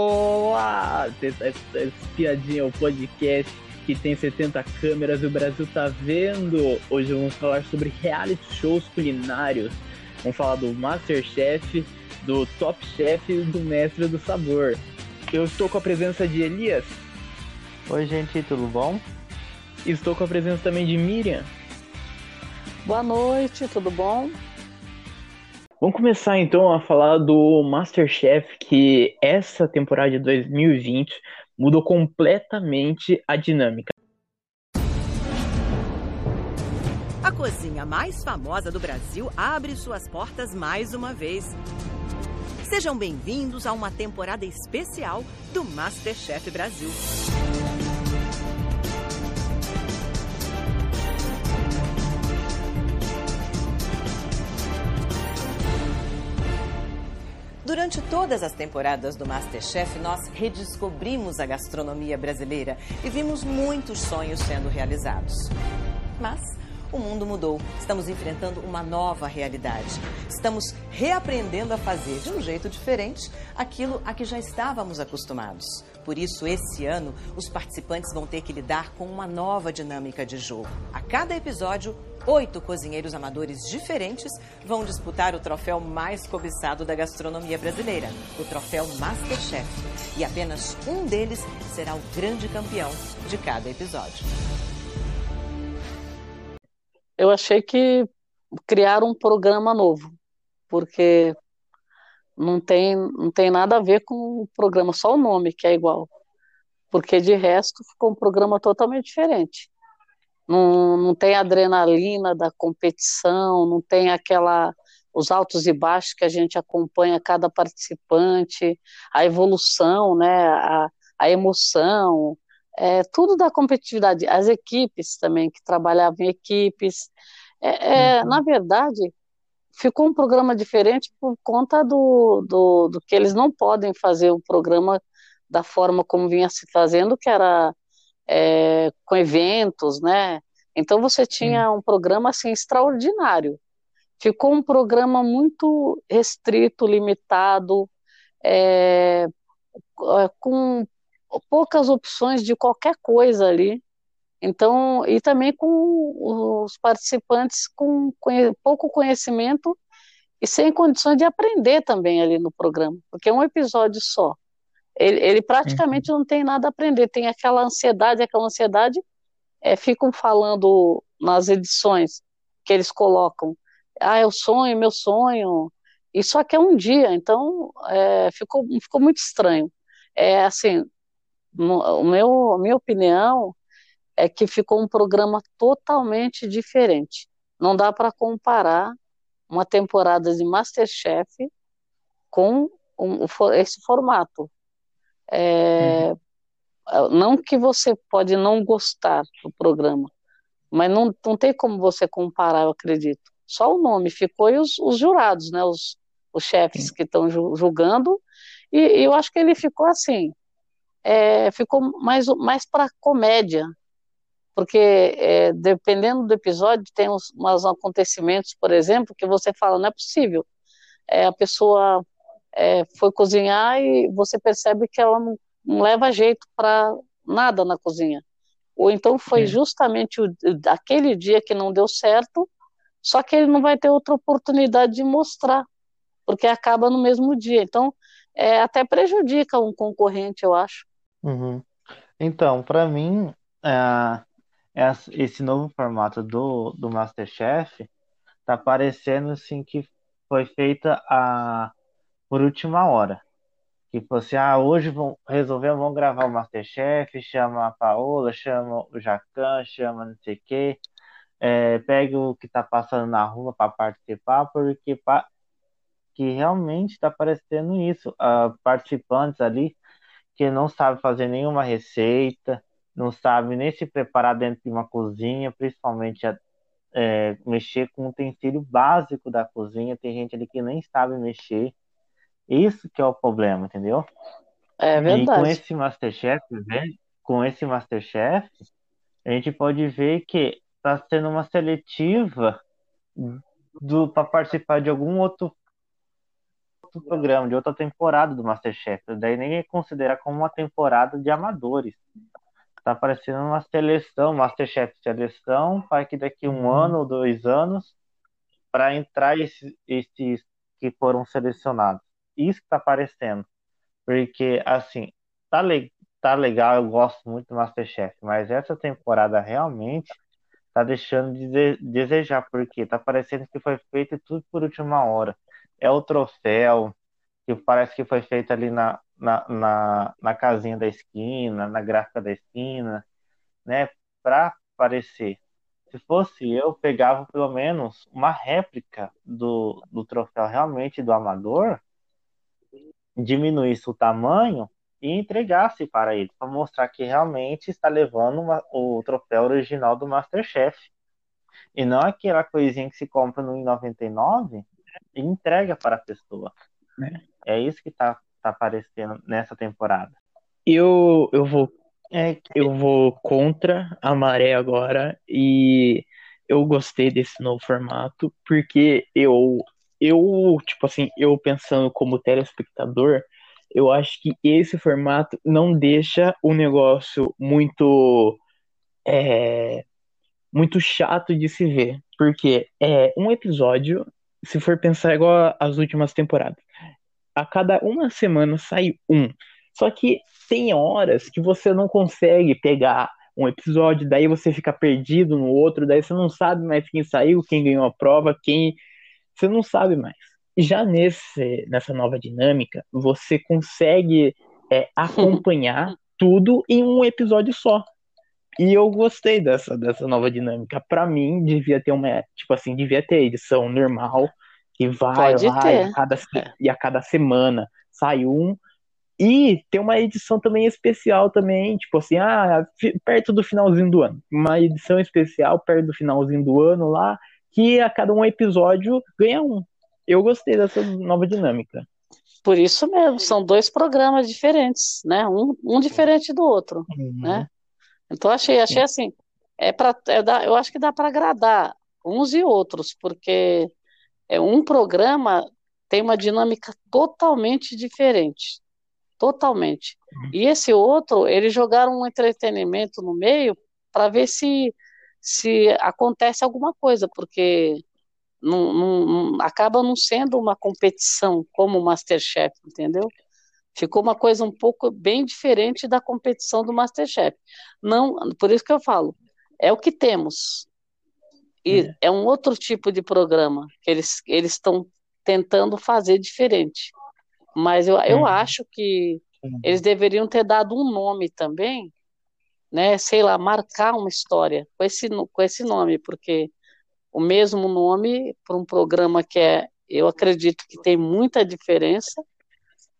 Olá! Espiadinha, o podcast que tem 70 câmeras e o Brasil tá vendo. Hoje vamos falar sobre reality shows culinários. Vamos falar do Masterchef, do Top Chef e do Mestre do Sabor. Eu estou com a presença de Elias. Oi, gente, tudo bom? Estou com a presença também de Miriam. Boa noite, tudo bom? Vamos começar então a falar do Masterchef, que essa temporada de 2020 mudou completamente a dinâmica. A cozinha mais famosa do Brasil abre suas portas mais uma vez. Sejam bem-vindos a uma temporada especial do Masterchef Brasil. Durante todas as temporadas do Masterchef, nós redescobrimos a gastronomia brasileira e vimos muitos sonhos sendo realizados. Mas o mundo mudou. Estamos enfrentando uma nova realidade. Estamos reaprendendo a fazer de um jeito diferente aquilo a que já estávamos acostumados. Por isso, esse ano, os participantes vão ter que lidar com uma nova dinâmica de jogo. A cada episódio, Oito cozinheiros amadores diferentes vão disputar o troféu mais cobiçado da gastronomia brasileira, o troféu Masterchef. E apenas um deles será o grande campeão de cada episódio. Eu achei que criaram um programa novo, porque não tem, não tem nada a ver com o programa, só o nome que é igual. Porque de resto ficou um programa totalmente diferente não, não tem adrenalina da competição, não tem aquela os altos e baixos que a gente acompanha cada participante, a evolução, né, a, a emoção, é, tudo da competitividade, as equipes também, que trabalhavam em equipes. É, é, uhum. Na verdade, ficou um programa diferente por conta do, do, do, que eles não podem fazer o programa da forma como vinha se fazendo, que era é, com eventos, né? Então você tinha um programa assim extraordinário. Ficou um programa muito restrito, limitado, é, é com poucas opções de qualquer coisa ali. Então, e também com os participantes com pouco conhecimento e sem condições de aprender também ali no programa, porque é um episódio só. Ele, ele praticamente uhum. não tem nada a aprender, tem aquela ansiedade, aquela ansiedade, é, ficam falando nas edições que eles colocam, ah, é o sonho, meu sonho, só que é um dia, então é, ficou, ficou muito estranho. É assim, o meu, a minha opinião é que ficou um programa totalmente diferente. Não dá para comparar uma temporada de Masterchef com um, esse formato. É, uhum. Não que você pode não gostar do programa, mas não, não tem como você comparar, eu acredito. Só o nome ficou e os, os jurados, né, os, os chefes que estão julgando, e, e, eu acho que ele ficou assim, é, ficou mais, mais para comédia, porque é, dependendo do episódio, tem uns, uns acontecimentos, por exemplo, que você fala, não é possível. É, a pessoa é, foi cozinhar e você percebe que ela não, não leva jeito para nada na cozinha. Ou então foi é. justamente o, aquele dia que não deu certo, só que ele não vai ter outra oportunidade de mostrar, porque acaba no mesmo dia. Então, é, até prejudica um concorrente, eu acho. Uhum. Então, para mim, é, esse novo formato do, do Masterchef tá parecendo assim que foi feita a por última hora. Que fosse, ah, hoje vão resolver, vão gravar o Masterchef, chama a Paola, chama o Jacan, chama não sei o quê, é, pega o que tá passando na rua para participar, porque pa... que realmente está parecendo isso. Uh, participantes ali que não sabem fazer nenhuma receita, não sabem nem se preparar dentro de uma cozinha, principalmente é, mexer com o utensílio básico da cozinha. Tem gente ali que nem sabe mexer. Isso que é o problema, entendeu? É verdade. E com esse Masterchef, com esse Masterchef, a gente pode ver que está sendo uma seletiva para participar de algum outro outro programa, de outra temporada do Masterchef. Daí ninguém considera como uma temporada de amadores. Tá parecendo uma seleção, Masterchef seleção, para que daqui um uhum. ano ou dois anos, para entrar esses, esses que foram selecionados. Isso que tá parecendo. Porque, assim, tá, le tá legal, eu gosto muito do Masterchef, mas essa temporada realmente tá deixando de desejar, porque tá parecendo que foi feito tudo por última hora. É o troféu, que parece que foi feito ali na, na, na, na casinha da esquina, na gráfica da esquina, né, para aparecer. Se fosse eu, pegava pelo menos uma réplica do, do troféu realmente do amador, diminuísse o tamanho e entregasse para ele, para mostrar que realmente está levando uma, o troféu original do Masterchef. E não aquela coisinha que se compra no 99 e entrega para a pessoa. É, é isso que está tá aparecendo nessa temporada. Eu, eu vou é, eu vou contra a maré agora e eu gostei desse novo formato porque eu eu tipo assim eu pensando como telespectador eu acho que esse formato não deixa o negócio muito é, muito chato de se ver, porque é um episódio, se for pensar igual as últimas temporadas, a cada uma semana sai um. Só que tem horas que você não consegue pegar um episódio, daí você fica perdido no outro, daí você não sabe mais quem saiu, quem ganhou a prova, quem. Você não sabe mais já nesse, nessa nova dinâmica, você consegue é, acompanhar tudo em um episódio só. E eu gostei dessa, dessa nova dinâmica. Para mim, devia ter uma. Tipo assim, devia ter edição normal, que vai Pode lá e a, cada, e a cada semana sai um. E tem uma edição também especial também, tipo assim, ah, perto do finalzinho do ano. Uma edição especial perto do finalzinho do ano lá, que a cada um episódio ganha um eu gostei dessa nova dinâmica. Por isso mesmo, são dois programas diferentes, né? Um, um diferente do outro, uhum. né? Então achei, achei assim, é para, é eu acho que dá para agradar uns e outros, porque é um programa tem uma dinâmica totalmente diferente, totalmente. Uhum. E esse outro, eles jogaram um entretenimento no meio para ver se se acontece alguma coisa, porque não, não, acaba não sendo uma competição como o Masterchef, entendeu? Ficou uma coisa um pouco bem diferente da competição do Masterchef. Não, por isso que eu falo, é o que temos. E é, é um outro tipo de programa que eles eles estão tentando fazer diferente. Mas eu, eu uhum. acho que uhum. eles deveriam ter dado um nome também, né? Sei lá, marcar uma história com esse, com esse nome, porque o mesmo nome para um programa que é, eu acredito que tem muita diferença.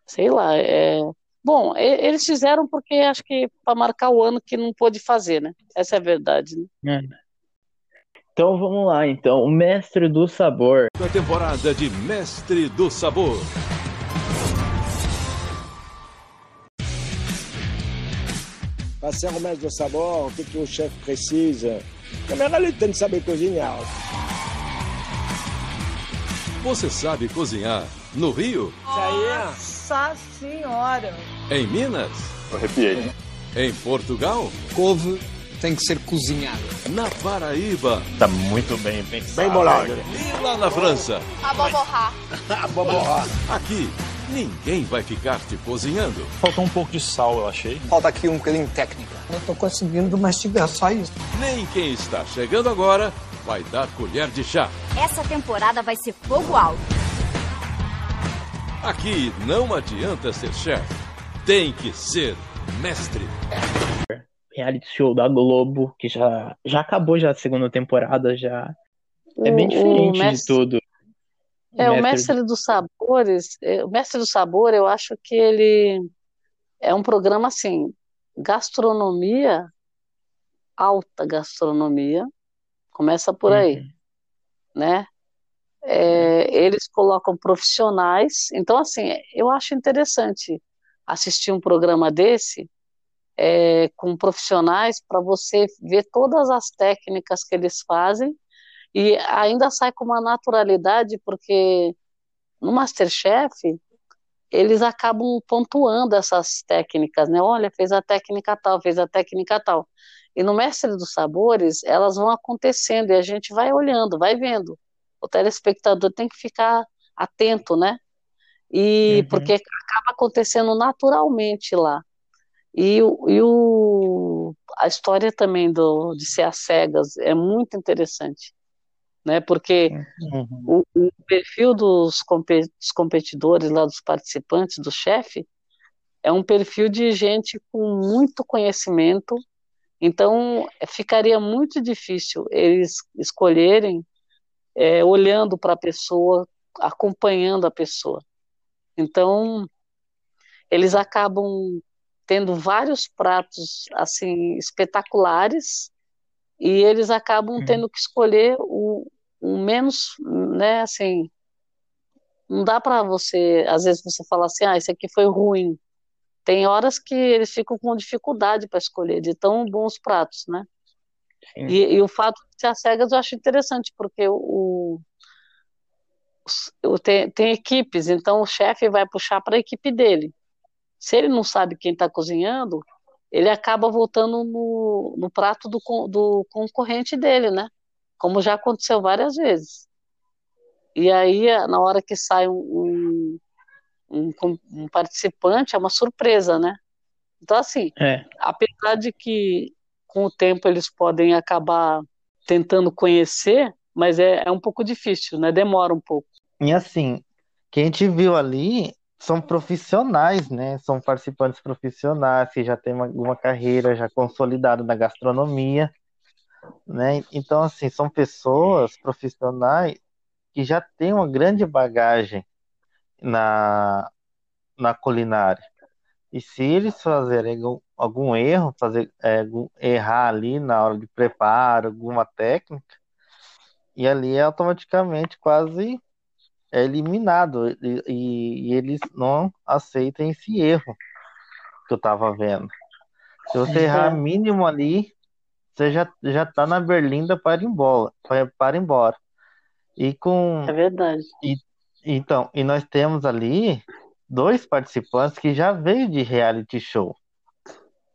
Sei lá, é. Bom, eles fizeram porque acho que para marcar o ano que não pôde fazer, né? Essa é a verdade. Né? É. Então vamos lá, então. O Mestre do Sabor. A temporada de Mestre do Sabor. Para ser o Mestre do Sabor, o que, que o chefe precisa? Primeiro ele tem que saber cozinhar. Você sabe cozinhar no Rio? Nossa senhora! Em Minas? Arrepiei. Em Portugal? Couve tem que ser cozinhada. Na Paraíba? Tá muito bem pensado. Bem bolado. E lá na França? A boborrá. A boborrá. Aqui Ninguém vai ficar te cozinhando. Faltou um pouco de sal, eu achei. Falta aqui um bocadinho de técnica. Não tô conseguindo mastigar, só isso. Nem quem está chegando agora vai dar colher de chá. Essa temporada vai ser fogo alto. Aqui não adianta ser chefe, tem que ser mestre. Reality show da Globo, que já, já acabou já a segunda temporada, já é bem diferente mestre... de tudo. É, o mestre dos sabores, é, o mestre do sabor, eu acho que ele é um programa assim, gastronomia, alta gastronomia, começa por aí, uhum. né? É, eles colocam profissionais, então assim, eu acho interessante assistir um programa desse é, com profissionais para você ver todas as técnicas que eles fazem e ainda sai com uma naturalidade, porque no Masterchef, eles acabam pontuando essas técnicas, né? Olha, fez a técnica tal, fez a técnica tal. E no Mestre dos Sabores, elas vão acontecendo e a gente vai olhando, vai vendo. O telespectador tem que ficar atento, né? E uhum. porque acaba acontecendo naturalmente lá. E, e o, a história também do, de ser às cegas é muito interessante, né? Porque uhum. o, o, perfil dos, competidores lá, dos participantes, do chefe, é um perfil de gente com muito conhecimento, então ficaria muito difícil eles escolherem é, olhando para a pessoa, acompanhando a pessoa. Então, eles acabam tendo vários pratos assim espetaculares e eles acabam uhum. tendo que escolher o, o menos, né, assim, não dá para você, às vezes você fala assim, ah, esse aqui foi ruim. Tem horas que eles ficam com dificuldade para escolher de tão bons pratos, né? E, e, o fato de ser cegas eu acho interessante, porque o, o tem, tem equipes, então o chefe vai puxar para a equipe dele. Se ele não sabe quem está cozinhando, ele acaba voltando no, no prato do, do concorrente dele, né? Como já aconteceu várias vezes. E aí, na hora que sai um, um, um participante, é uma surpresa, né? Então, assim, é. apesar de que com o tempo eles podem acabar tentando conhecer, mas é, é um pouco difícil, né? Demora um pouco. E assim, quem te viu ali são profissionais, né? São participantes profissionais que já têm uma, uma carreira já consolidada na gastronomia, né? Então, assim, são pessoas profissionais que já têm uma grande bagagem na, na culinária. E se eles fazerem algum, erro, fazer é, errar ali na hora de preparo, alguma técnica, e ali é automaticamente quase é eliminado e, e, eles não aceitam esse erro que eu tava vendo. Se você é. errar mínimo ali, você já, já tá na berlinda para ir embora, para ir embora. E com É verdade. E, então, e nós temos ali dois participantes que já veio de reality show.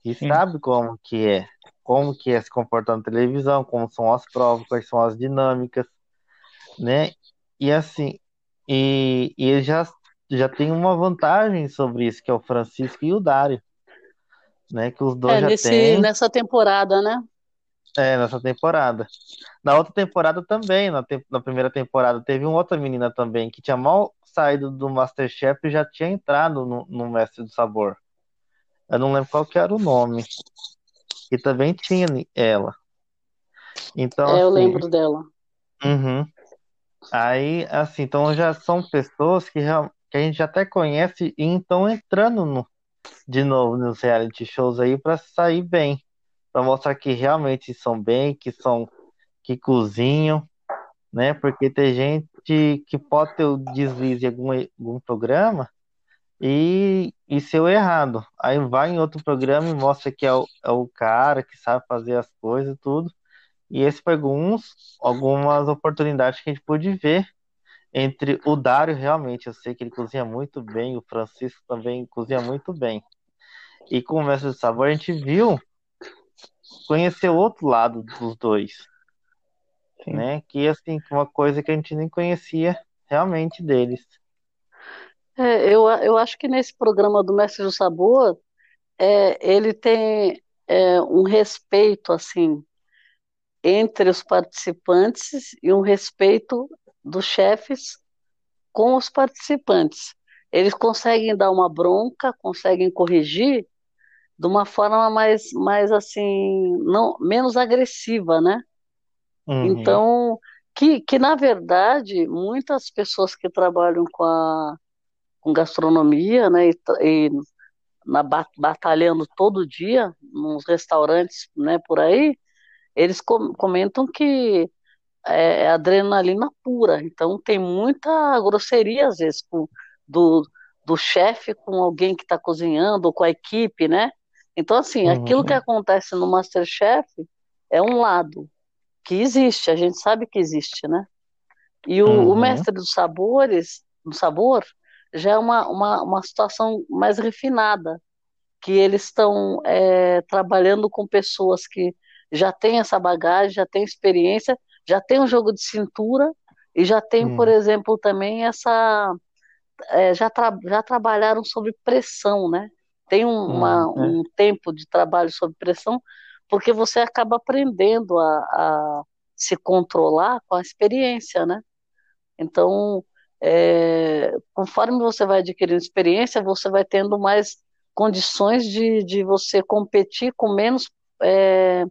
E Sim. sabe como que é, como que é se comportar na televisão, como são as provas, quais são as dinâmicas, né? E assim, e, e ele já, já tem uma vantagem sobre isso, que é o Francisco e o Dário. Né, que os dois é, já nesse, têm. Nessa temporada, né? É, nessa temporada. Na outra temporada também, na, te... na primeira temporada, teve uma outra menina também que tinha mal saído do Masterchef e já tinha entrado no, no Mestre do Sabor. Eu não lembro qual que era o nome. E também tinha ela. Então, é, eu assim, lembro dela. Uhum. Aí, assim, então já são pessoas que, que a gente até conhece e estão entrando no, de novo nos reality shows aí para sair bem, para mostrar que realmente são bem, que são que cozinham, né? Porque tem gente que pode ter o deslize em algum, algum programa e, e ser errado. Aí vai em outro programa e mostra que é o, é o cara que sabe fazer as coisas e tudo. E esse foi alguns, algumas oportunidades que a gente pôde ver entre o Dário, realmente, eu sei que ele cozinha muito bem, o Francisco também cozinha muito bem. E com o Mestre do Sabor, a gente viu, conhecer o outro lado dos dois. Sim. Né? Que, assim, uma coisa que a gente nem conhecia realmente deles. É, eu, eu acho que nesse programa do Mestre do Sabor, é, ele tem é, um respeito, assim, entre os participantes e um respeito dos chefes com os participantes. Eles conseguem dar uma bronca, conseguem corrigir de uma forma mais, mais assim, não menos agressiva, né? Uhum. Então, que, que na verdade muitas pessoas que trabalham com a com gastronomia, né, e, e na, batalhando todo dia nos restaurantes, né, por aí, eles comentam que é adrenalina pura, então tem muita grosseria às vezes com, do, do chefe com alguém que está cozinhando ou com a equipe, né? Então, assim, uhum. aquilo que acontece no Masterchef é um lado que existe, a gente sabe que existe, né? E o, uhum. o mestre dos sabores do sabor já é uma, uma, uma situação mais refinada, que eles estão é, trabalhando com pessoas que já têm essa bagagem, já têm experiência, já tem um jogo de cintura e já tem, hum. por exemplo, também essa. É, já, tra já trabalharam sob pressão, né? Tem um, hum, uma, é. um tempo de trabalho sob pressão, porque você acaba aprendendo a, a se controlar com a experiência, né? Então, é, conforme você vai adquirindo experiência, você vai tendo mais condições de, de você competir com menos é,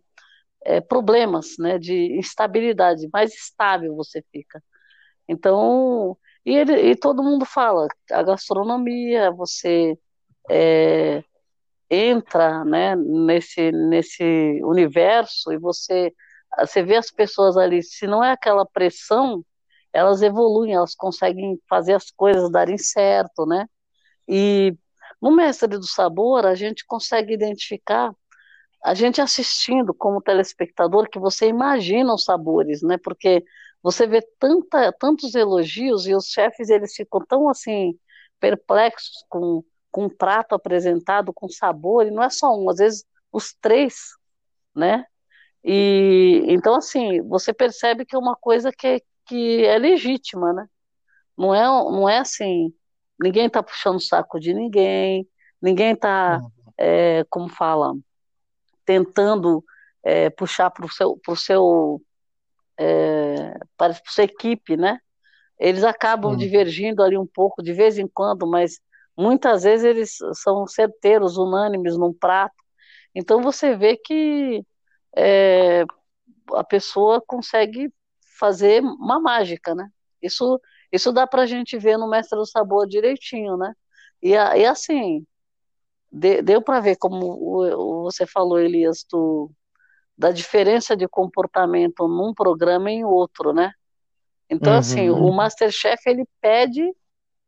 é, problemas, né, de instabilidade, mais estável você fica. Então, e, ele, e todo mundo fala, a gastronomia, você é, entra né, nesse, nesse universo e você, você vê as pessoas ali, se não é aquela pressão, elas evoluem, elas conseguem fazer as coisas darem certo, né? E no Mestre do Sabor, a gente consegue identificar, a gente assistindo como telespectador, que você imagina os sabores, né? Porque você vê tanta, tantos elogios e os chefes, eles ficam tão, assim, perplexos com, com um prato apresentado, com sabor, e não é só um, às vezes os três, né? E então assim, você percebe que é uma coisa que, que é legítima, né? Não é, não é assim, ninguém está puxando o saco de ninguém, ninguém está, uhum. é, como fala, tentando é, puxar para o seu, pro seu é, para a sua equipe, né? Eles acabam divergindo ali um pouco de vez em quando, mas muitas vezes eles são certeiros, unânimes num prato. Então você vê que é, a pessoa consegue fazer uma mágica, né? Isso, isso dá para a gente ver no Mestre do Sabor direitinho, né? E, e assim, de, deu para ver, como você falou, Elias, do, da diferença de comportamento num programa e em outro, né? Então, uhum. assim, o Masterchef, ele pede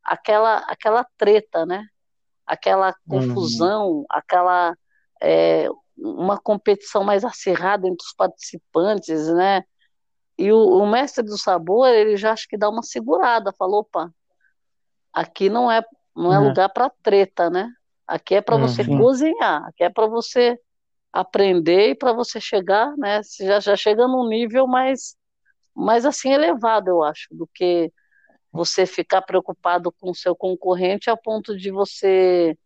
aquela, aquela treta, né? Aquela uhum. confusão, uhum. aquela... É, uma competição mais acirrada entre os participantes, né? E o, o, mestre do sabor, ele já acho que dá uma segurada, falou, opa, aqui não é não é uhum. lugar para treta, né? Aqui é para uhum. você cozinhar, aqui é para você aprender e para você chegar, né? Você já, já chega num nível mais, mais assim elevado, eu acho, do que você ficar preocupado com o seu concorrente a ponto de você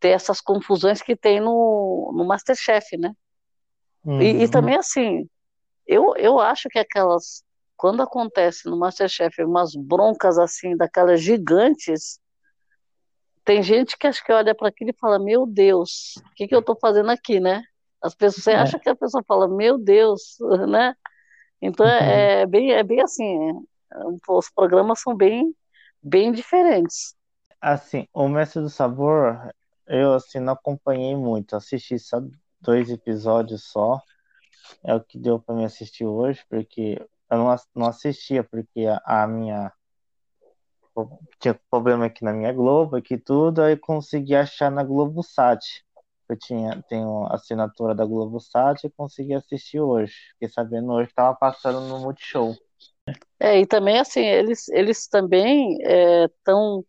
ter essas confusões que tem no, no Masterchef, né? Uhum. E, e, uhum. também assim, eu, eu acho que aquelas. Quando acontece no Masterchef umas broncas assim, daquelas gigantes, tem gente que acho que olha para aquilo e fala: Meu Deus, o que, que eu estou fazendo aqui, né? As pessoas, você é. acha que a pessoa fala: Meu Deus, né? Então é, uhum. é, bem, é bem assim: é, os programas são bem, bem diferentes. Assim, o Mestre do Sabor, eu assim não acompanhei muito, assisti só dois episódios só é o que deu para me assistir hoje, porque eu não, não assistia, porque a, a minha. Tinha problema aqui na minha Globo, aqui tudo, aí consegui achar na Globosat. Eu tinha, tenho assinatura da Globosat e consegui assistir hoje. Fiquei sabendo hoje que estava passando no Multishow. É, e também assim, eles, eles também é, tão,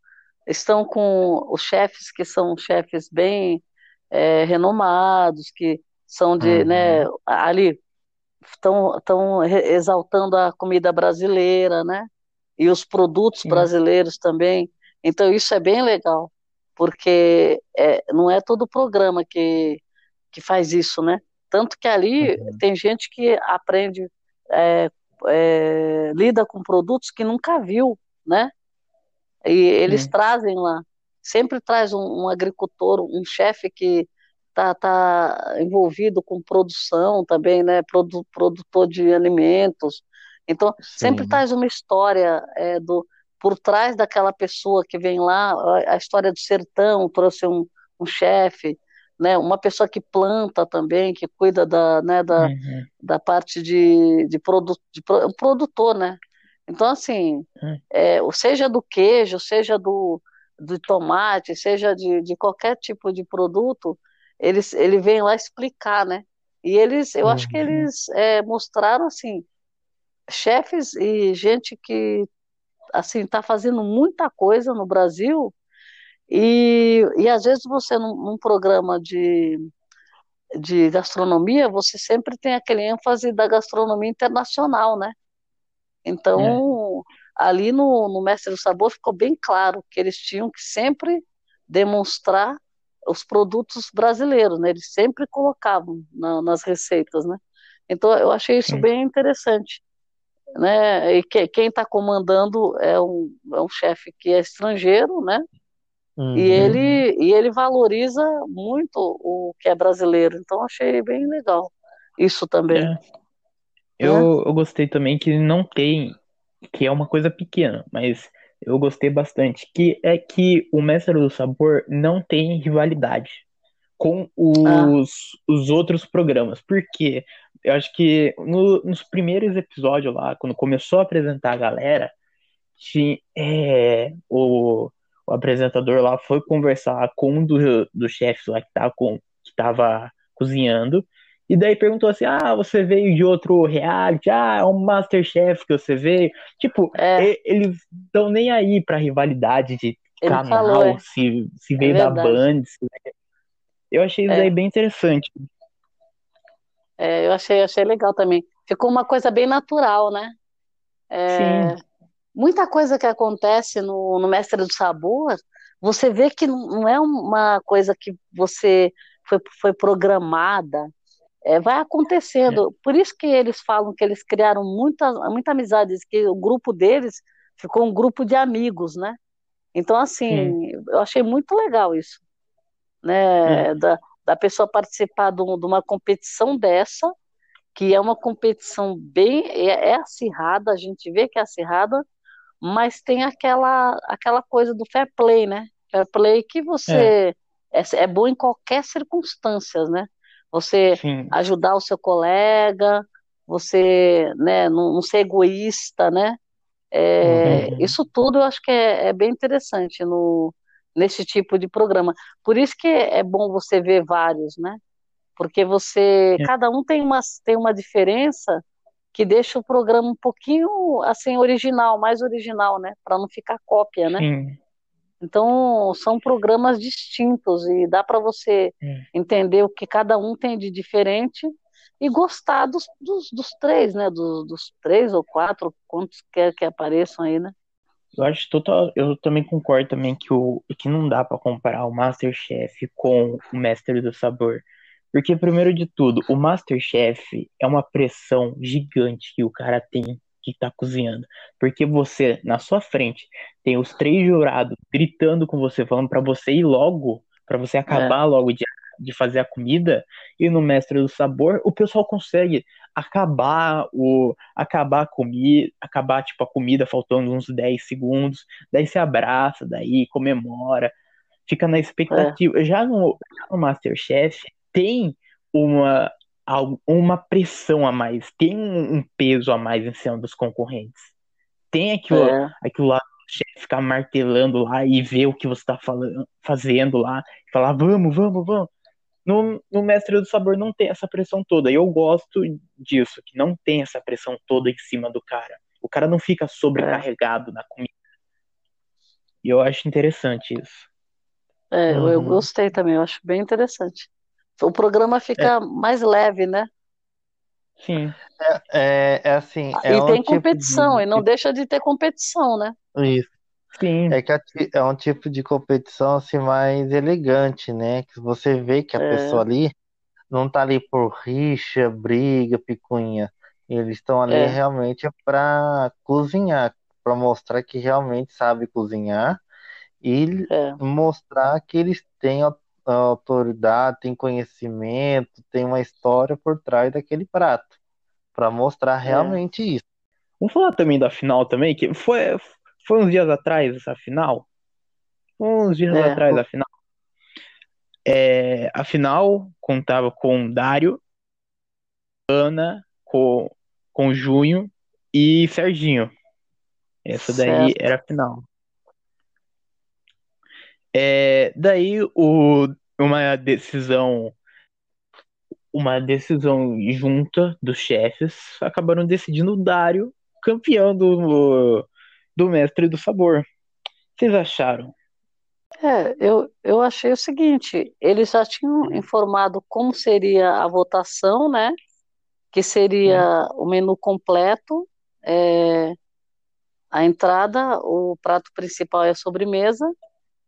estão com os chefes que são chefes bem é, renomados, que são de, né, uhum. né, ali estão estão exaltando a comida brasileira, né? E os produtos Sim. brasileiros também. Então isso é bem legal, porque é, não é todo programa que que faz isso, né? Tanto que ali uhum. tem gente que aprende, é, é, lida com produtos que nunca viu, né? E eles trazem lá, sempre traz um, um agricultor, um chefe que tá, tá envolvido com produção também, né? Produ, produtor de alimentos. Então, Sim. sempre traz uma história é, do por trás daquela pessoa que vem lá, a, a história do sertão trouxe um, um chefe, né? Uma pessoa que planta também, que cuida da, né, da, uhum. da parte de, de, produ, de pro, produtor, né? Então, assim, uhum. é, seja do queijo, seja do, do tomate, seja de, de qualquer tipo de produto, eles, ele vem lá explicar, né? E eles, eu uhum. acho que uhum. eles é, mostraram assim, chefes e gente que assim tá fazendo muita coisa no Brasil e, e às vezes você num, num programa de de gastronomia, você sempre tem aquele ênfase da gastronomia internacional, né? Então, é. ali no, no Mestre do Sabor ficou bem claro que eles tinham que sempre demonstrar os produtos brasileiros, né? Eles sempre colocavam na, nas receitas, né? Então, eu achei isso Sim. bem interessante, né? E que, quem está comandando é um, é um chefe que é estrangeiro, né? Uhum. E, ele, e ele valoriza muito o que é brasileiro. Então achei bem legal isso também. É. Eu, eu gostei também que não tem, que é uma coisa pequena, mas eu gostei bastante, que é que o Mestre do Sabor não tem rivalidade com os, ah. os outros programas. Porque eu acho que no, nos primeiros episódios lá, quando começou a apresentar a galera, tinha, é, o, o apresentador lá foi conversar com um dos do chefes lá que tava, com, que tava cozinhando. E daí perguntou assim: Ah, você veio de outro reality? Ah, é um Masterchef que você veio. Tipo, é. eles estão nem aí pra rivalidade de Ele canal, falou, é. se, se veio é da Band. Se... Eu achei isso é. aí bem interessante. É, eu achei, achei legal também. Ficou uma coisa bem natural, né? Sim muita coisa que acontece no, no Mestre do Sabor, você vê que não é uma coisa que você foi, foi programada, é, vai acontecendo. É. Por isso que eles falam que eles criaram muita, muita amizade, que o grupo deles ficou um grupo de amigos, né? Então, assim, eu achei muito legal isso, né? É. Da, da pessoa participar de, de uma competição dessa, que é uma competição bem é, é acirrada, a gente vê que é acirrada, mas tem aquela, aquela coisa do fair play, né? Fair play que você é, é, é bom em qualquer circunstância, né? Você Sim. ajudar o seu colega, você né, não, não ser egoísta, né? É, uhum. Isso tudo eu acho que é, é, bem interessante no, nesse tipo de programa. Por isso que é bom você ver vários, né? Porque você, é. cada um tem uma, tem uma diferença que deixa o programa um pouquinho assim original, mais original, né, para não ficar cópia, né? Sim. Então são programas distintos e dá para você é. entender o que cada um tem de diferente e gostar dos, dos, dos três, né? Dos, dos, três ou quatro, quantos quer que apareçam aí, né? Eu acho total. Eu também concordo também que o que não dá para comparar o MasterChef com o Mestre do Sabor. Porque, primeiro de tudo, o Masterchef é uma pressão gigante que o cara tem que tá cozinhando. Porque você, na sua frente, tem os três jurados gritando com você, falando para você ir logo, para você acabar é. logo de, de fazer a comida. E no Mestre do Sabor, o pessoal consegue acabar o acabar a comida, acabar tipo a comida faltando uns 10 segundos, daí se abraça, daí comemora, fica na expectativa. É. Já no, no Masterchef tem uma, uma pressão a mais, tem um peso a mais em cima dos concorrentes. Tem aquilo, é. aquilo lá, chefe ficar martelando lá e ver o que você está fazendo lá, e falar, vamos, vamos, vamos. No, no Mestre do Sabor não tem essa pressão toda. E eu gosto disso, que não tem essa pressão toda em cima do cara. O cara não fica sobrecarregado é. na comida. E eu acho interessante isso. É, uhum. eu gostei também, eu acho bem interessante o programa fica é. mais leve, né? Sim. É, é, é assim. É e um tem tipo competição, de... e não deixa de ter competição, né? Isso. Sim. É que é um tipo de competição assim mais elegante, né? Que você vê que a é. pessoa ali não tá ali por rixa, briga, picuinha. Eles estão ali é. realmente para cozinhar, para mostrar que realmente sabe cozinhar e é. mostrar que eles têm autoridade, tem conhecimento, tem uma história por trás daquele prato, para mostrar é. realmente é. isso. Vamos falar também da final também, que foi, foi uns dias atrás essa final. Uns dias é. atrás a final. É, a final contava com Dário, Ana, com, com Junho e Serginho. Essa daí certo. era a final. É, daí o, uma decisão uma decisão junta dos chefes acabaram decidindo o Dário campeão do, do Mestre do Sabor. Vocês acharam? É, eu, eu achei o seguinte, eles já tinham informado como seria a votação, né? Que seria o menu completo, é, a entrada, o prato principal e a sobremesa,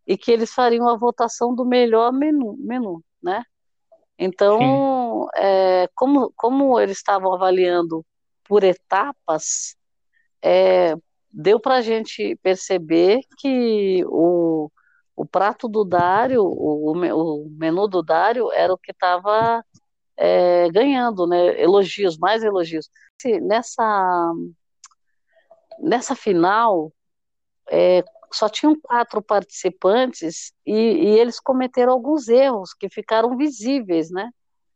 e que eles fariam a votação do melhor menu, menu né? Então, é, como, como eles estavam avaliando por etapas, é, deu para a gente perceber que o, o prato do Dário, o, o menu do Dário era o que estava é, ganhando, né? Elogios, mais elogios. Nessa, nessa final, é, só tinham quatro participantes e, e, eles cometeram alguns erros que ficaram visíveis, né?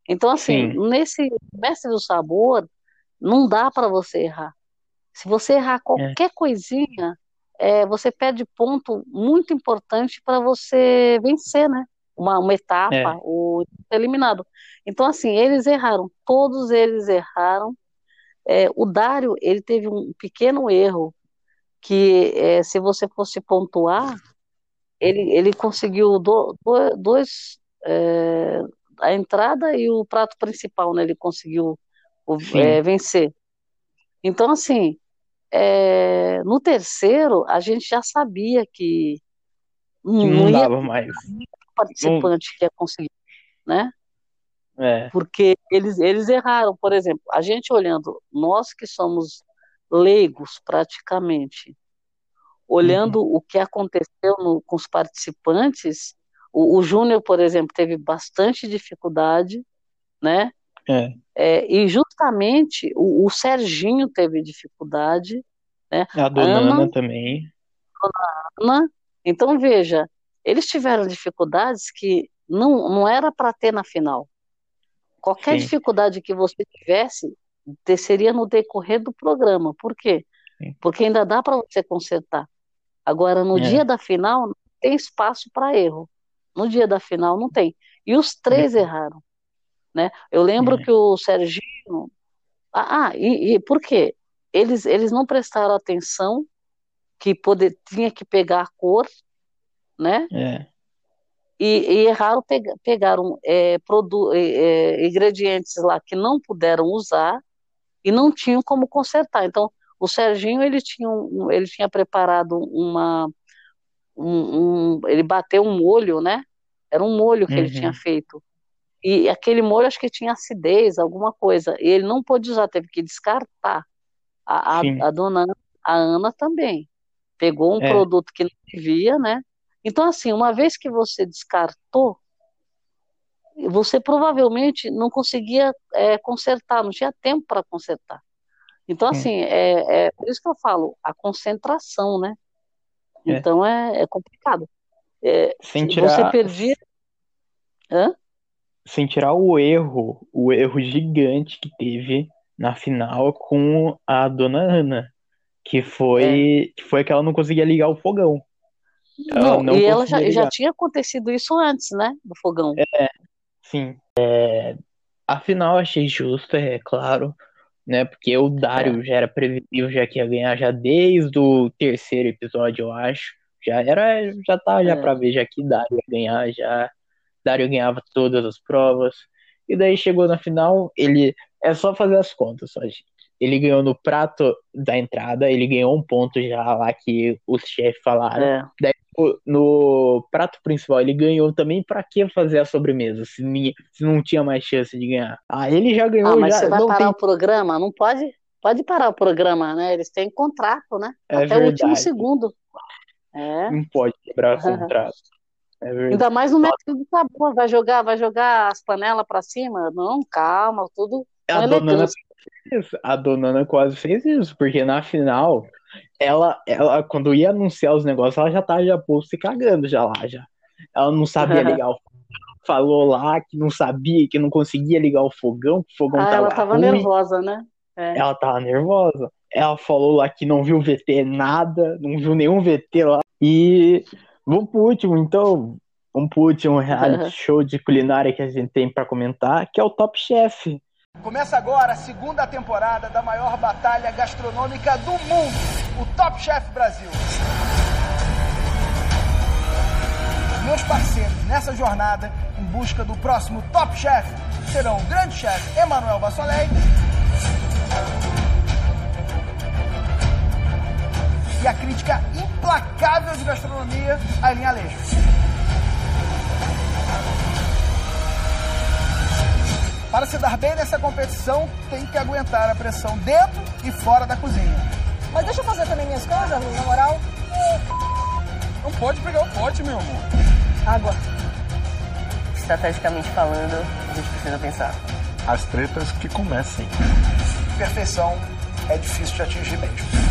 Então, assim, Sim. nesse mestre do sabor, não dá para você errar. Se você errar qualquer é. coisinha, é, você perde ponto muito importante para você vencer, né? Uma, uma etapa é. ou eliminado. Então, assim, eles erraram, todos eles erraram. É, o Dário, ele teve um pequeno erro que é, se você fosse pontuar, ele, ele conseguiu do, do, dois, é, a entrada e o prato principal, né? Ele conseguiu é, vencer. Então, assim, é, no terceiro, a gente já sabia que não, não dava mais. participante não... que ia conseguir, né? É. Porque eles, eles erraram, por exemplo, a gente olhando, nós que somos leigos praticamente, olhando uhum. o que aconteceu no, com os participantes, o, o Júnior, por exemplo, teve bastante dificuldade, né? É. É, e justamente o, o, Serginho teve dificuldade, né? A dona Ana, Ana também. Dona Ana. Então, veja, eles tiveram dificuldades que não, não era para ter na final. Qualquer Sim. dificuldade que você tivesse, seria no decorrer do programa. Por quê? Sim. Porque ainda dá para você consertar. Agora, no é. dia da final, não tem espaço para erro. No dia da final, não tem. E os três é. erraram. Né? Eu lembro é. que o Serginho. Ah, ah, e, e por quê? Eles, eles não prestaram atenção que poder, tinha que pegar a cor, né? É. E, e erraram, pegaram é, produ, é, é, ingredientes lá que não puderam usar e não tinham como consertar. Então, o Serginho ele tinha, um, ele tinha preparado uma. Um, um, ele bateu um molho, né? Era um molho que uhum. ele tinha feito. E aquele molho acho que tinha acidez, alguma coisa. E ele não pôde usar, teve que descartar. A, a, a dona a Ana também. Pegou um é. produto que não devia, né? Então, assim, uma vez que você descartou, você provavelmente não conseguia é, consertar, não tinha tempo para consertar. Então, assim, é, é por isso que eu falo, a concentração, né? É. Então é, é complicado. É, Sem tirar... Você perdia. Hã? sem tirar o erro, o erro gigante que teve na final com a dona Ana, que foi, é. que foi que ela não conseguia ligar o fogão. Ela não, não e ela já, já, tinha acontecido isso antes, né, do fogão. É, sim. É, a final achei justa, é claro, né, porque o Dario é. já era previsível, já que ia ganhar já desde o terceiro episódio, eu acho. Já era, já tá já é. pra ver já que Dario ia ganhar já Dario ganhava todas as provas. E daí chegou na final, ele. É só fazer as contas, só, gente. Ele ganhou no prato da entrada, ele ganhou um ponto já lá que os chefes falaram. É. Daí no prato principal ele ganhou também para que fazer a sobremesa se, se, não tinha mais chance de ganhar. Ah, ele já ganhou. Ah, mas já, você vai parar tem... o programa? Não pode, pode parar o programa, né? Eles têm contrato, né? É Até verdade. o último segundo. É. Não pode quebrar o contrato. É Ainda mais no método do sabor, vai jogar, vai jogar as panelas para cima? Não, calma, tudo. A dona, a dona Ana quase fez isso, porque na final, ela, ela quando ia anunciar os negócios, ela já tava já pô, se cagando já lá, já. Ela não sabia ligar o falou lá que não sabia, que não conseguia ligar o fogão, que o fogão ah, tava ela tava ruim. nervosa, né? É. Ela tava nervosa. Ela falou lá que não viu VT nada, não viu nenhum VT lá. E Vamos pro último, então. Vamos pro último reality show de culinária que a gente tem para comentar, que é o Top Chef. Começa agora a segunda temporada da maior batalha gastronômica do mundo, o Top Chef Brasil. Meus parceiros nessa jornada em busca do próximo Top Chef serão o grande chefe Emanuel Vassolei e a crítica implacável de gastronomia, Aileen Alejo. Para se dar bem nessa competição, tem que aguentar a pressão dentro e fora da cozinha. Mas deixa eu fazer também minhas coisas, na moral. Não pode pegar o pote, meu amor. Água. Estrategicamente falando, a gente precisa pensar. As tretas que comecem. Perfeição é difícil de atingir mesmo.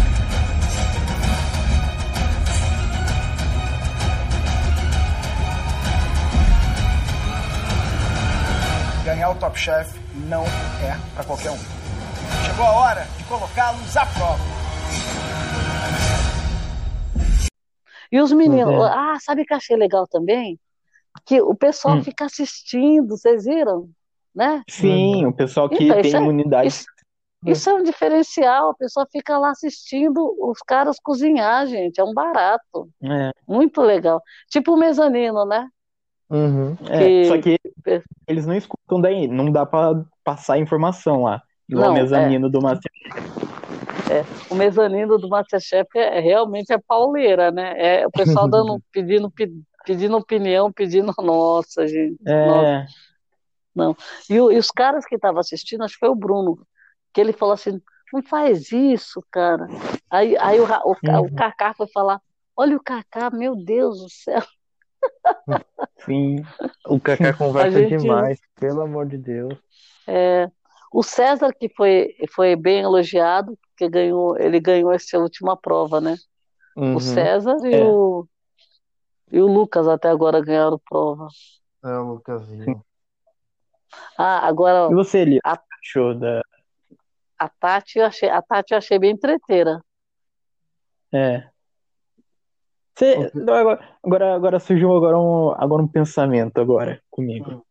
Ganhar o Top Chef não é para qualquer um. Chegou a hora de colocá-los à prova. E os meninos, ah, sabe o que achei legal também? Que o pessoal Hum. fica assistindo, vocês viram? Né? Sim, o pessoal que Então, tem isso é- imunidade. Isso, isso é um diferencial, a pessoa fica lá assistindo os caras cozinhar, gente, é um barato. É. Muito legal. Tipo o mezanino, né? Uhum. É, Que- só que eles não escutam daí, não dá pra passar informação lá. Igual Não, o mezanino do Master. É, o mezanino do Masterchef é, é- realmente é pauleira, né? É o pessoal dando, pedindo, pe- pedindo opinião, pedindo, nossa, gente, nossa. É, Não. E, e os caras que estavam assistindo, acho que foi o Bruno, que ele falou assim: não faz isso, cara. Aí, aí o, o, o Uhum. Kaká foi falar: olha o Kaká, meu Deus do céu. Sim. O Kaká conversa gente- demais, pelo amor de Deus. É, o César, que foi, foi bem elogiado, porque ganhou, ele ganhou essa última prova, né? Uhum. O César e, É. o, e o Lucas até agora ganharam prova. É o Lucasinho. Ah, agora E você, Elias, A- achou da. a Tati eu achei, a Tati eu achei bem treteira. É. Você, não, agora, agora, agora surgiu agora um, agora um pensamento agora comigo.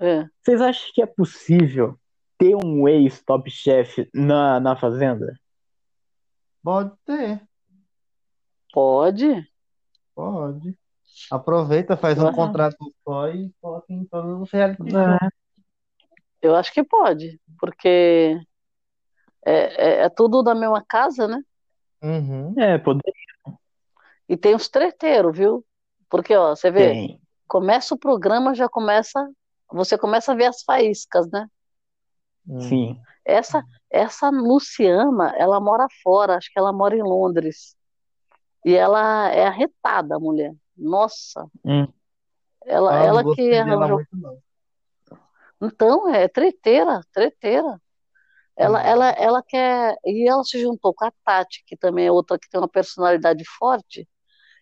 É. Vocês acham que é possível ter um ex-top chef na, na fazenda? Pode ter, Pode? pode. Aproveita, faz um Ah. contrato só e coloca em todos os reality. É. Eu acho que pode, porque é, é, é tudo da mesma casa, né? Uhum. É, poder E tem os treteiros, viu? Porque, ó, você vê, tem. começa o programa, já começa, você começa a ver as faíscas, né? Sim. Essa, essa Luciana, ela mora fora, acho que ela mora em Londres. E ela é arretada, a mulher. Nossa, Hum. ela, Ah, não ela que arranjou. muito, não. Então, é treteira, treteira. Ela, ela, ela quer. E ela se juntou com a Tati, que também é outra que tem uma personalidade forte,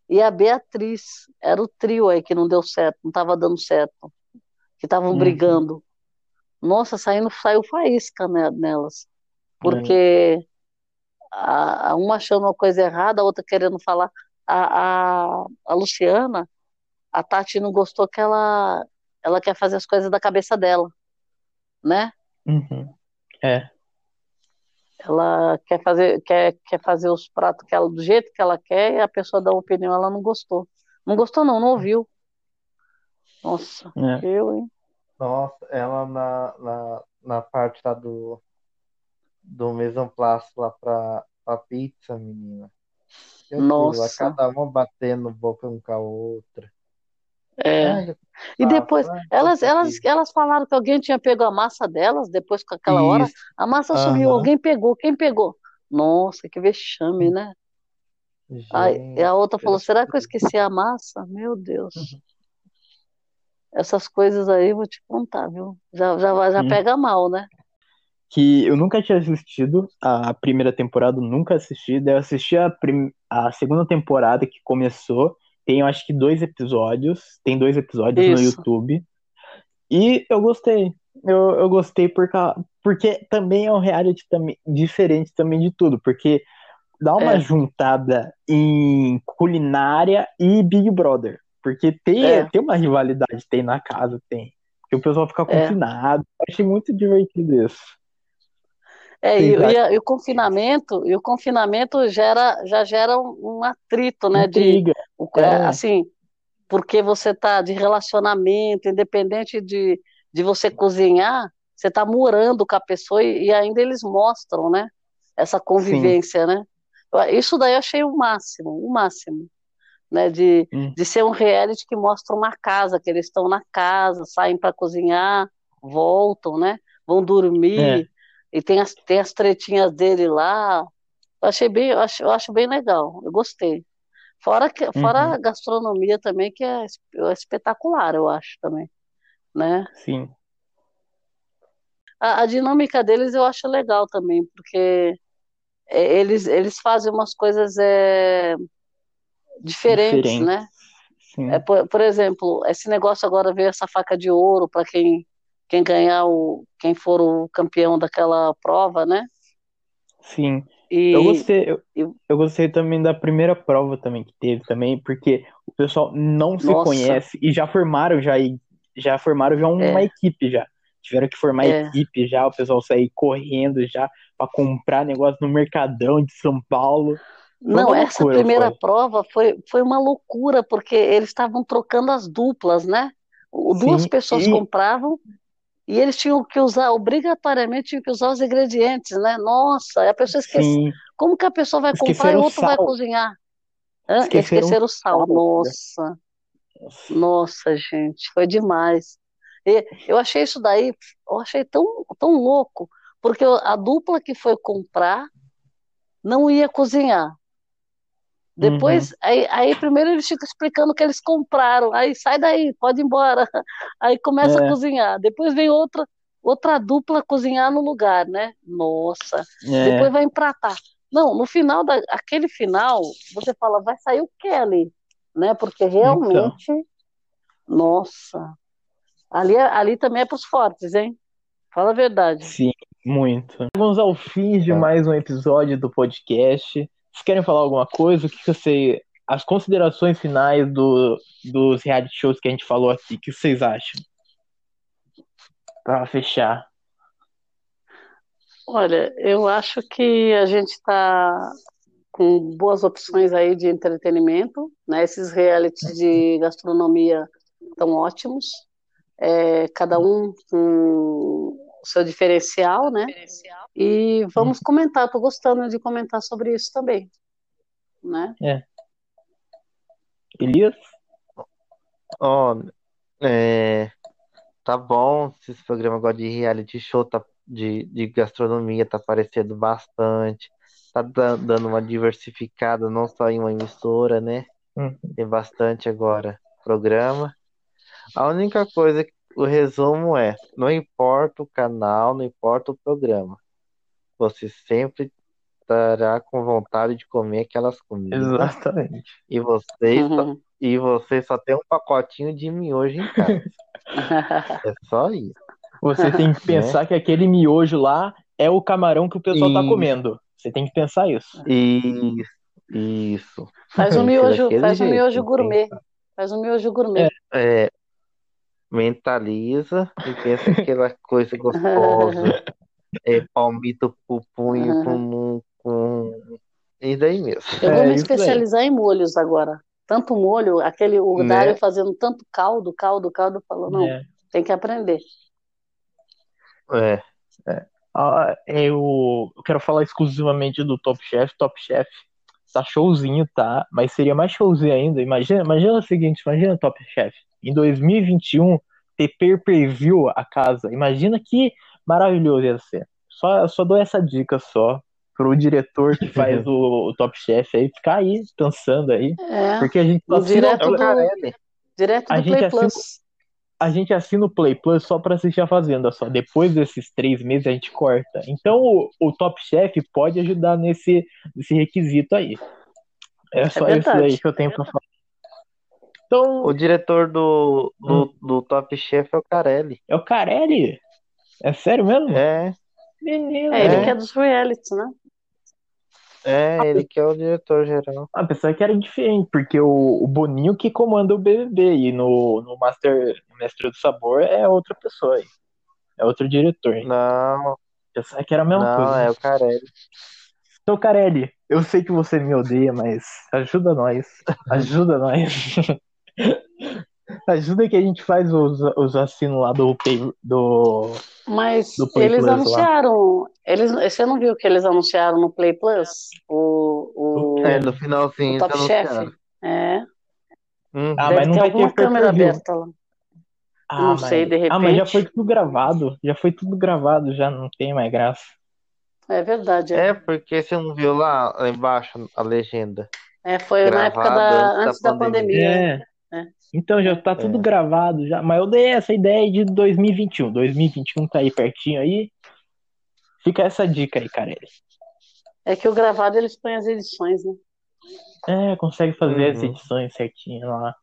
e a Beatriz. Era o trio aí que não deu certo, não estava dando certo, que estavam Uhum. brigando. Nossa, saindo, saiu faísca ne- nelas. Porque a, a uma achando uma coisa errada, a outra querendo falar. A, a, a Luciana, a Tati não gostou que ela, ela quer fazer as coisas da cabeça dela, né? Uhum. É. Ela quer fazer, quer, quer fazer os pratos que ela, do jeito que ela quer e a pessoa dá uma opinião, ela não gostou. Não gostou, não, não ouviu. Nossa, É. eu, hein? Nossa, ela na, na, na parte lá do, do place lá pra, pra pizza, menina. Aquilo, Nossa. a cada uma batendo boca um com a outra. É. Ai, E ah, depois, ah, elas, elas, elas falaram que alguém tinha pego a massa delas, depois com aquela hora, Isso. a massa sumiu, Aham. alguém pegou, quem pegou? Nossa, que vexame, né? Gente, e a outra falou, será que eu esqueci a massa? Meu Deus. Essas coisas aí, vou te contar, viu? Já, já, já Hum. pega mal, né? Que eu nunca tinha assistido a primeira temporada, nunca assisti. Daí eu assisti a, prim... a segunda temporada que começou. Tem, eu acho que dois episódios. Tem dois episódios no Isso. YouTube. E eu gostei. Eu, eu gostei por ca- porque também é um reality também, diferente também de tudo. Porque dá uma É. juntada em culinária e Big Brother. Porque tem, É. tem uma rivalidade, tem na casa, tem. E o pessoal fica É. confinado. Eu achei muito divertido isso. É, e, e e o confinamento, e o confinamento gera, já gera um, atrito, né? Intriga. É, É. assim, porque você tá de relacionamento, independente de, de você cozinhar, você tá morando com a pessoa e, e ainda eles mostram, né? Essa convivência, né? Eu- Isso daí eu achei o máximo, o máximo, né? De, Hum. de ser um reality que mostra uma casa, que eles estão na casa, saem para cozinhar, voltam, né? Vão dormir, e tem as, tem as tretinhas dele lá. Eu achei bem, eu acho, eu acho bem legal, eu gostei. Fora que, fora Uhum. a gastronomia também, que é, é espetacular, eu acho também, né? Sim. A, a dinâmica deles eu acho legal também, porque eles, eles fazem umas coisas é, diferentes, Diferentes. né? Sim. É, por, por exemplo, esse negócio agora veio essa faca de ouro para quem, quem ganhar o, quem for o campeão daquela prova, né? Sim. E Eu gostei, eu, eu- eu gostei também da primeira prova também que teve também, porque o pessoal não se Nossa. conhece e já formaram já e- já formaram já uma É. equipe já. Tiveram que formar É. equipe já, o pessoal sair correndo já pra comprar negócio no Mercadão de São Paulo. Foi Não, essa loucura, primeira foi. prova foi, foi uma loucura, porque eles estavam trocando as duplas, né? Duas Sim, pessoas e- compravam e eles tinham que usar, obrigatoriamente tinham que usar os ingredientes, né? Nossa, a pessoa esquece. Sim, Como que a pessoa vai comprar e o outro vai sal. cozinhar? Hã? Esqueceram Esqueceram o sal. sal, né? Nossa, nossa, gente, foi demais. E eu achei isso daí, eu achei tão, tão louco, porque a dupla que foi comprar não ia cozinhar. Depois, aí, aí primeiro eles ficam explicando o que eles compraram. Aí sai daí, pode ir embora. Aí começa a É. cozinhar. Depois vem outra, outra dupla cozinhar no lugar, né? Nossa. É. Depois vai empratar. Não, no final da, aquele final, você fala, vai sair o ali? Né? Porque realmente, nossa. Ali, é- ali também é para os fortes, hein? Fala a verdade. Sim, muito. Vamos ao fim de mais um episódio do podcast. Vocês querem falar alguma coisa? O que que você. As considerações finais do, dos reality shows que a gente falou aqui, o que vocês acham? Pra fechar. Olha, eu acho que a gente está com boas opções aí de entretenimento, né? Esses realities de gastronomia estão ótimos, é, cada um com o seu diferencial, né? E vamos comentar, estou gostando de comentar sobre isso também, né? É. Elias? Ó, é, tá bom, esse programa agora de reality show tá, de, de gastronomia tá aparecendo bastante, tá da- dando uma diversificada, não só em uma emissora, né? Hum. Tem bastante agora programa. A única coisa, que- o resumo é, não importa o canal, não importa o programa, você sempre estará com vontade de comer aquelas comidas Exatamente. e você só, Uhum. e você só tem um pacotinho de miojo em casa. É só isso. Você tem que pensar que aquele miojo lá é o camarão que o pessoal tá Isso. comendo. Você tem que pensar isso. Isso, isso. Faz um miojo, faz um miojo gourmet, faz um miojo gourmet. É, mentaliza e pensa aquela coisa gostosa. É, palmito pupum e com, com. E daí mesmo. Eu vou É me isso aí. especializar em molhos agora. Tanto molho, aquele o Né? Dário fazendo tanto caldo, caldo, caldo, falou, não, É. tem que aprender. É, Ah, eu eu quero falar exclusivamente do Top Chef. Top Chef tá showzinho, tá? Mas seria mais showzinho ainda. Imagina, imagina o seguinte, imagina Top Chef. Em 2021, ter pay-per-view a casa. Imagina que maravilhoso ia ser. Só, só dou essa dica só pro diretor que faz o, o Top Chef aí ficar aí pensando aí. É, Porque a gente assina, direto do, Carelli. direto A do gente Play assina- Plus. a gente assina o Play Plus só pra assistir a Fazenda só. Depois desses três meses a gente corta. Então o, o Top Chef pode ajudar nesse, nesse requisito aí. É só isso verdade. aí que eu tenho pra falar. Então, O diretor do, do, do Top Chef é o Carelli. é o Carelli? É sério mesmo? É, Menino. É, ele É. que é dos realities, né? É, ele que é o diretor geral. A pessoa que era diferente, porque o, o Boninho que comanda o BBB e no, no Master no Mestre do Sabor é outra pessoa aí. É outro diretor. Não. Pensava que era a mesma não, coisa. Não, é o Carelli. Então, Carelli, eu sei que você me odeia, mas ajuda nós. Ajuda nós. ajuda que a gente faz os, os assinos lá do do Mas do Play eles Plus anunciaram. Lá. Eles, você não viu que eles anunciaram no Play Plus? O, o, é, no finalzinho. O Top Chef. É. Hum. Ah, mas não vai ter câmera aberta lá. Ah, não mas... sei, de repente. Ah, mas já foi tudo gravado. Já foi tudo gravado, já não tem mais graça. É verdade. É, é porque você não viu lá, lá embaixo a legenda. É, foi na época da. Antes da, da pandemia. É. é. Então já tá tudo é. gravado já. Mas eu dei essa ideia de 2021. 2021 tá aí pertinho aí. Fica essa dica aí, Carelli. É que o gravado eles põem as edições, né? É, consegue fazer uhum. as edições certinho lá.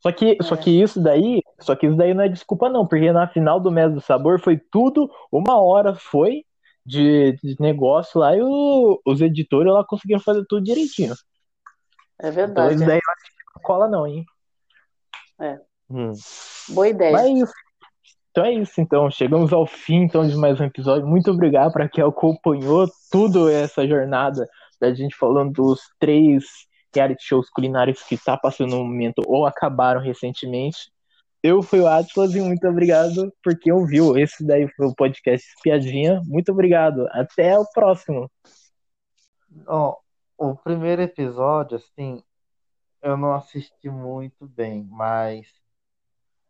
Só que, é. só que isso daí, só que isso daí não é desculpa não, porque na final do mês do sabor foi tudo, uma hora foi de, de negócio lá e o, os editores lá conseguiram fazer tudo direitinho. É verdade. Então isso daí eu acho que não cola não, hein? É. Hum. Boa ideia. Mas é isso. Então é isso, então. Chegamos ao fim então, de mais um episódio. Muito obrigado para quem acompanhou tudo essa jornada da gente falando dos três reality shows culinários que tá passando no momento ou acabaram recentemente. Eu fui o Atlas e muito obrigado por quem ouviu. Esse daí foi o podcast Piadinha. Muito obrigado. Até o próximo. Ó, o primeiro episódio, assim, eu não assisti muito bem, mas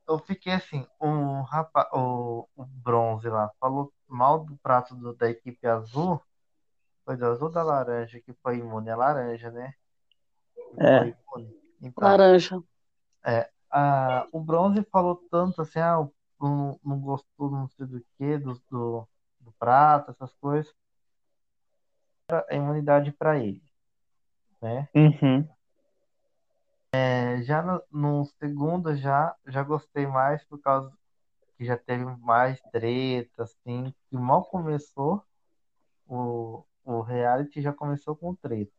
eu fiquei assim, o rapaz, o, o bronze lá falou mal do prato do, da equipe azul. Foi do azul da laranja que foi imune a laranja, né? É. Então, laranja. É, a, o bronze falou tanto assim, ah, não, não gostou não sei do que, do, do, do prato, essas coisas. A imunidade para ele, né? Uhum. É, já no, no, segundo já já gostei mais por causa que já teve mais treta, assim, que mal começou o, o reality já começou com treta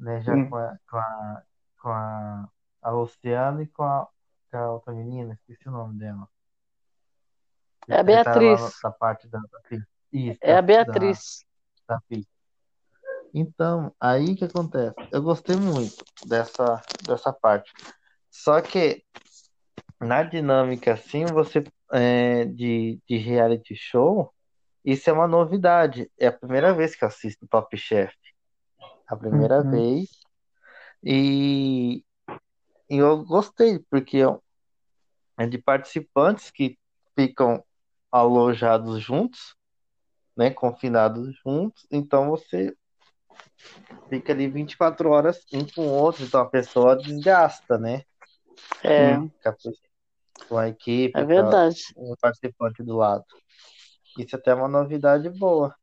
né? Já com a, com a, com a, a Luciana e com a, com a outra menina, esqueci o nome dela. É a Beatriz. Da parte da, da Isso, é a Beatriz. Da, da então, aí que acontece? Eu gostei muito dessa, dessa parte. Só que na dinâmica assim, você é, de, de reality show, isso é uma novidade. É a primeira vez que eu assisto Top Chef a primeira uhum. vez. E, e, eu gostei, porque é de participantes que ficam alojados juntos, né, confinados juntos, então você fica ali 24 horas um com o outro, então a pessoa desgasta, né? É. Com a equipe, é verdade. um participante do lado. Isso até é uma novidade boa.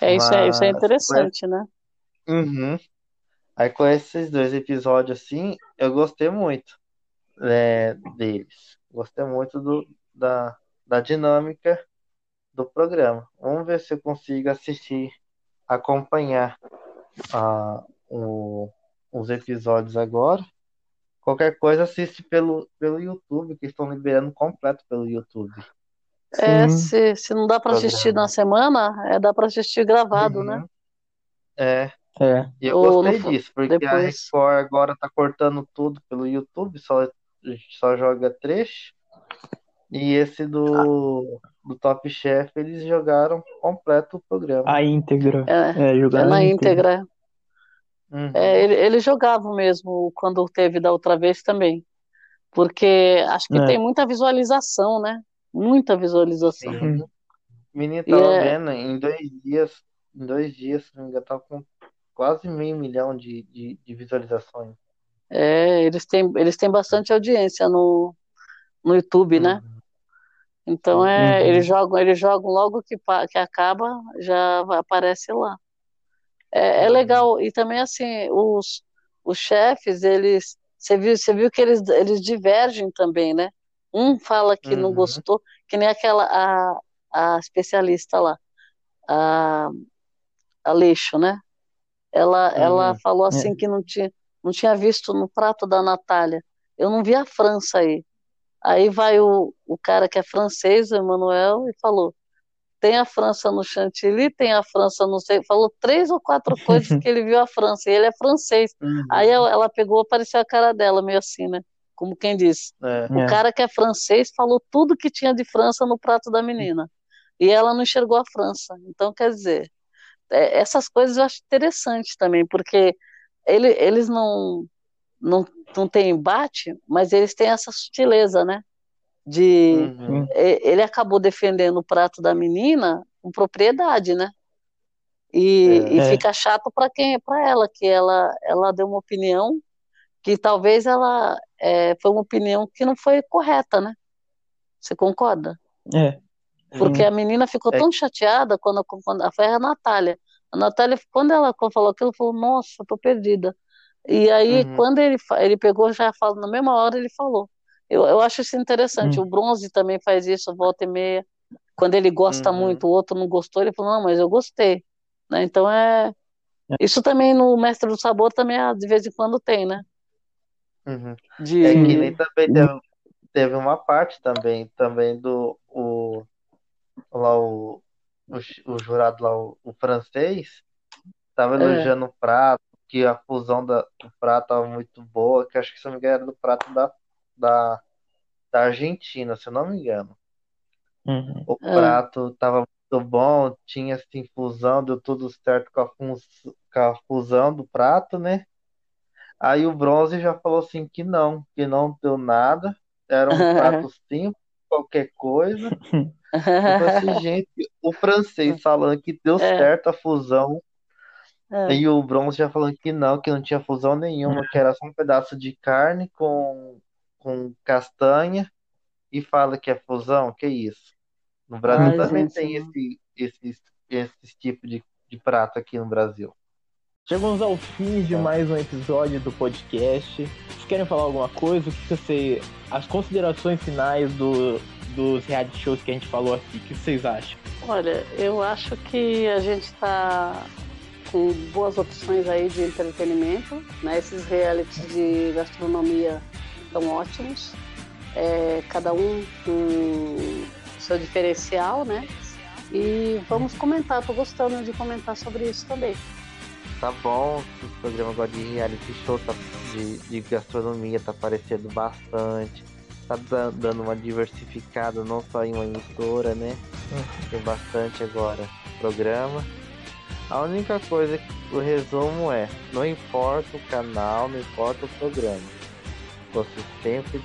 É, isso, é, isso é interessante, né? Uhum. Aí com esses dois episódios assim, eu gostei muito é, deles. Gostei muito do, da, da dinâmica do programa. Vamos ver se eu consigo assistir, acompanhar uh, o, os episódios agora. Qualquer coisa assiste pelo, pelo YouTube, que estão liberando completo pelo YouTube. É, se, se não dá para assistir na semana, é, dá para assistir gravado, né? uhum. né? É. É. E eu Ou gostei disso, porque depois... a Record agora tá cortando tudo pelo YouTube, só, só joga trecho. E esse do, ah. Do Top Chef, eles jogaram completo o programa. A íntegra. É, é, é na íntegra. Uhum. É, ele, ele jogava mesmo quando teve da outra vez também. Porque acho que é. tem muita visualização, né? Muita visualização. Sim. Menino tava é vendo, em dois dias, em dois dias, se não me engano, tava com quase meio milhão de, de, de, visualizações. É, eles têm, eles têm bastante audiência no, no YouTube, né? uhum. Então é, uhum. eles jogam, eles jogam logo que, que acaba, já aparece lá. É, é uhum. legal, e também assim, os, os chefes, eles. Você viu, você viu que eles, eles divergem também, né? Um fala que uhum. não gostou, que nem aquela a, a especialista lá, a Aleixo, né? Ela, ela Uhum. falou assim É. que não tinha, não tinha visto no prato da Natália. Eu não vi a França aí. Aí vai o, o cara que é francês, o Emmanuel, e falou: tem a França no chantilly, tem a França no sei. Falou três ou quatro coisas que ele viu a França, e ele é francês. Uhum. Aí ela, pegou, apareceu a cara dela, meio assim, né? Como quem disse. É. O cara que é francês falou tudo que tinha de França no prato da menina. E ela não enxergou a França. Então, quer dizer, é, essas coisas eu acho interessante também, porque ele, eles não, não, não têm embate, mas eles têm essa sutileza, né? De Uhum. ele acabou defendendo o prato da menina com propriedade, né? E, É. e É. fica chato para quem? Para ela, que ela, ela deu uma opinião que talvez ela é, foi uma opinião que não foi correta, né? Você concorda? É. Porque a menina ficou É. tão chateada quando, quando foi a Natália. A Natália, quando ela falou aquilo, falou, nossa, tô perdida. E aí, Uhum. quando ele, ele pegou, já falou, na mesma hora ele falou. Eu, eu acho isso interessante. Hum. O Bronze também faz isso, volta e meia. Quando ele gosta Uhum. muito, o outro não gostou, ele falou, não, mas eu gostei. Né? Então é. Isso também no Mestre do Sabor também é, de vez em quando tem, né? Uhum. De... É que nem também teve, teve uma parte também, também do o, lá o, o, o jurado lá, o, o francês, tava É. elogiando o prato, que a fusão da, do prato tava muito boa, que acho que se não me engano era do prato da, da, da Argentina, se eu não me engano. Uhum. O É. prato tava muito bom, tinha assim fusão, deu tudo certo com a, com a fusão do prato, né? Aí o bronze já falou assim que não, que não deu nada, era um prato simples, qualquer coisa. Falei assim, gente, o francês falando que deu É. certo a fusão, É. e o bronze já falando que não, que não tinha fusão nenhuma, que era só um pedaço de carne com, com castanha, e fala que é fusão, que isso? No Brasil Ai, também gente, tem esse, esse, esse tipo de, de prato aqui no Brasil. Chegamos ao fim de mais um episódio do podcast. Vocês querem falar alguma coisa? O que você. As considerações finais do, dos reality shows que a gente falou aqui, o que vocês acham? Olha, eu acho que a gente está com boas opções aí de entretenimento, né? Esses realities de gastronomia são ótimos, é, cada um com seu diferencial, né? E vamos comentar, tô gostando de comentar sobre isso também. Tá bom, o programa agora de reality show tá, de, de gastronomia tá aparecendo bastante. Tá dan- dando uma diversificada, não só em uma emissora, né? Tem bastante agora programa. A única coisa que o resumo é, não importa o canal, não importa o programa. Você sempre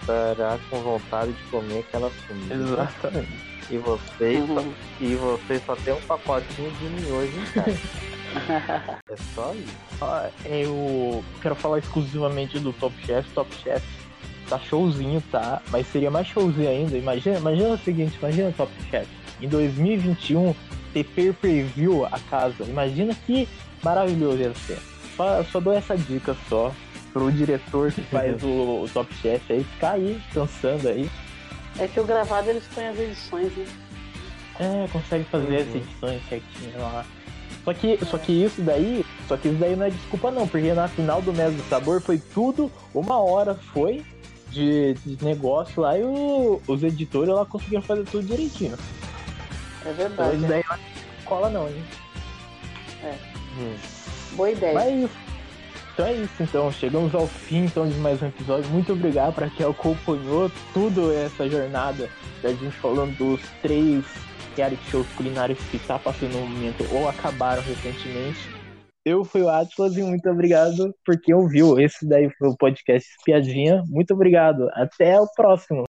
estará com vontade de comer aquela comida. Exatamente. E você, só, e você só tem um pacotinho de miojo em casa. é só isso. Ah, Eu quero falar exclusivamente do Top Chef. Top Chef tá showzinho, tá? Mas seria mais showzinho ainda. Imagina, imagina o seguinte, imagina o Top Chef. Em 2021, ter pay per view a casa. Imagina que maravilhoso ia ser. Só, só dou essa dica só pro diretor que faz o, o Top Chef aí ficar aí, dançando aí. É que o gravado eles põem as edições, né? É, consegue fazer as edições certinho lá. Só que, só que isso daí, só que isso daí não é desculpa não, porque na final do Mês do Sabor foi tudo, uma hora foi de, de negócio lá e o- os editores lá conseguiram fazer tudo direitinho. É Então verdade. isso daí não cola não, hein? É. Boa ideia. Mas é. Então é isso, então. Chegamos ao fim então, de mais um episódio. Muito obrigado para quem acompanhou tudo essa jornada da gente falando dos três reality shows culinários que tá passando no momento ou acabaram recentemente. Eu fui o Atlas e muito obrigado por quem ouviu. Esse daí foi o podcast Espiadinha. Muito obrigado. Até o próximo.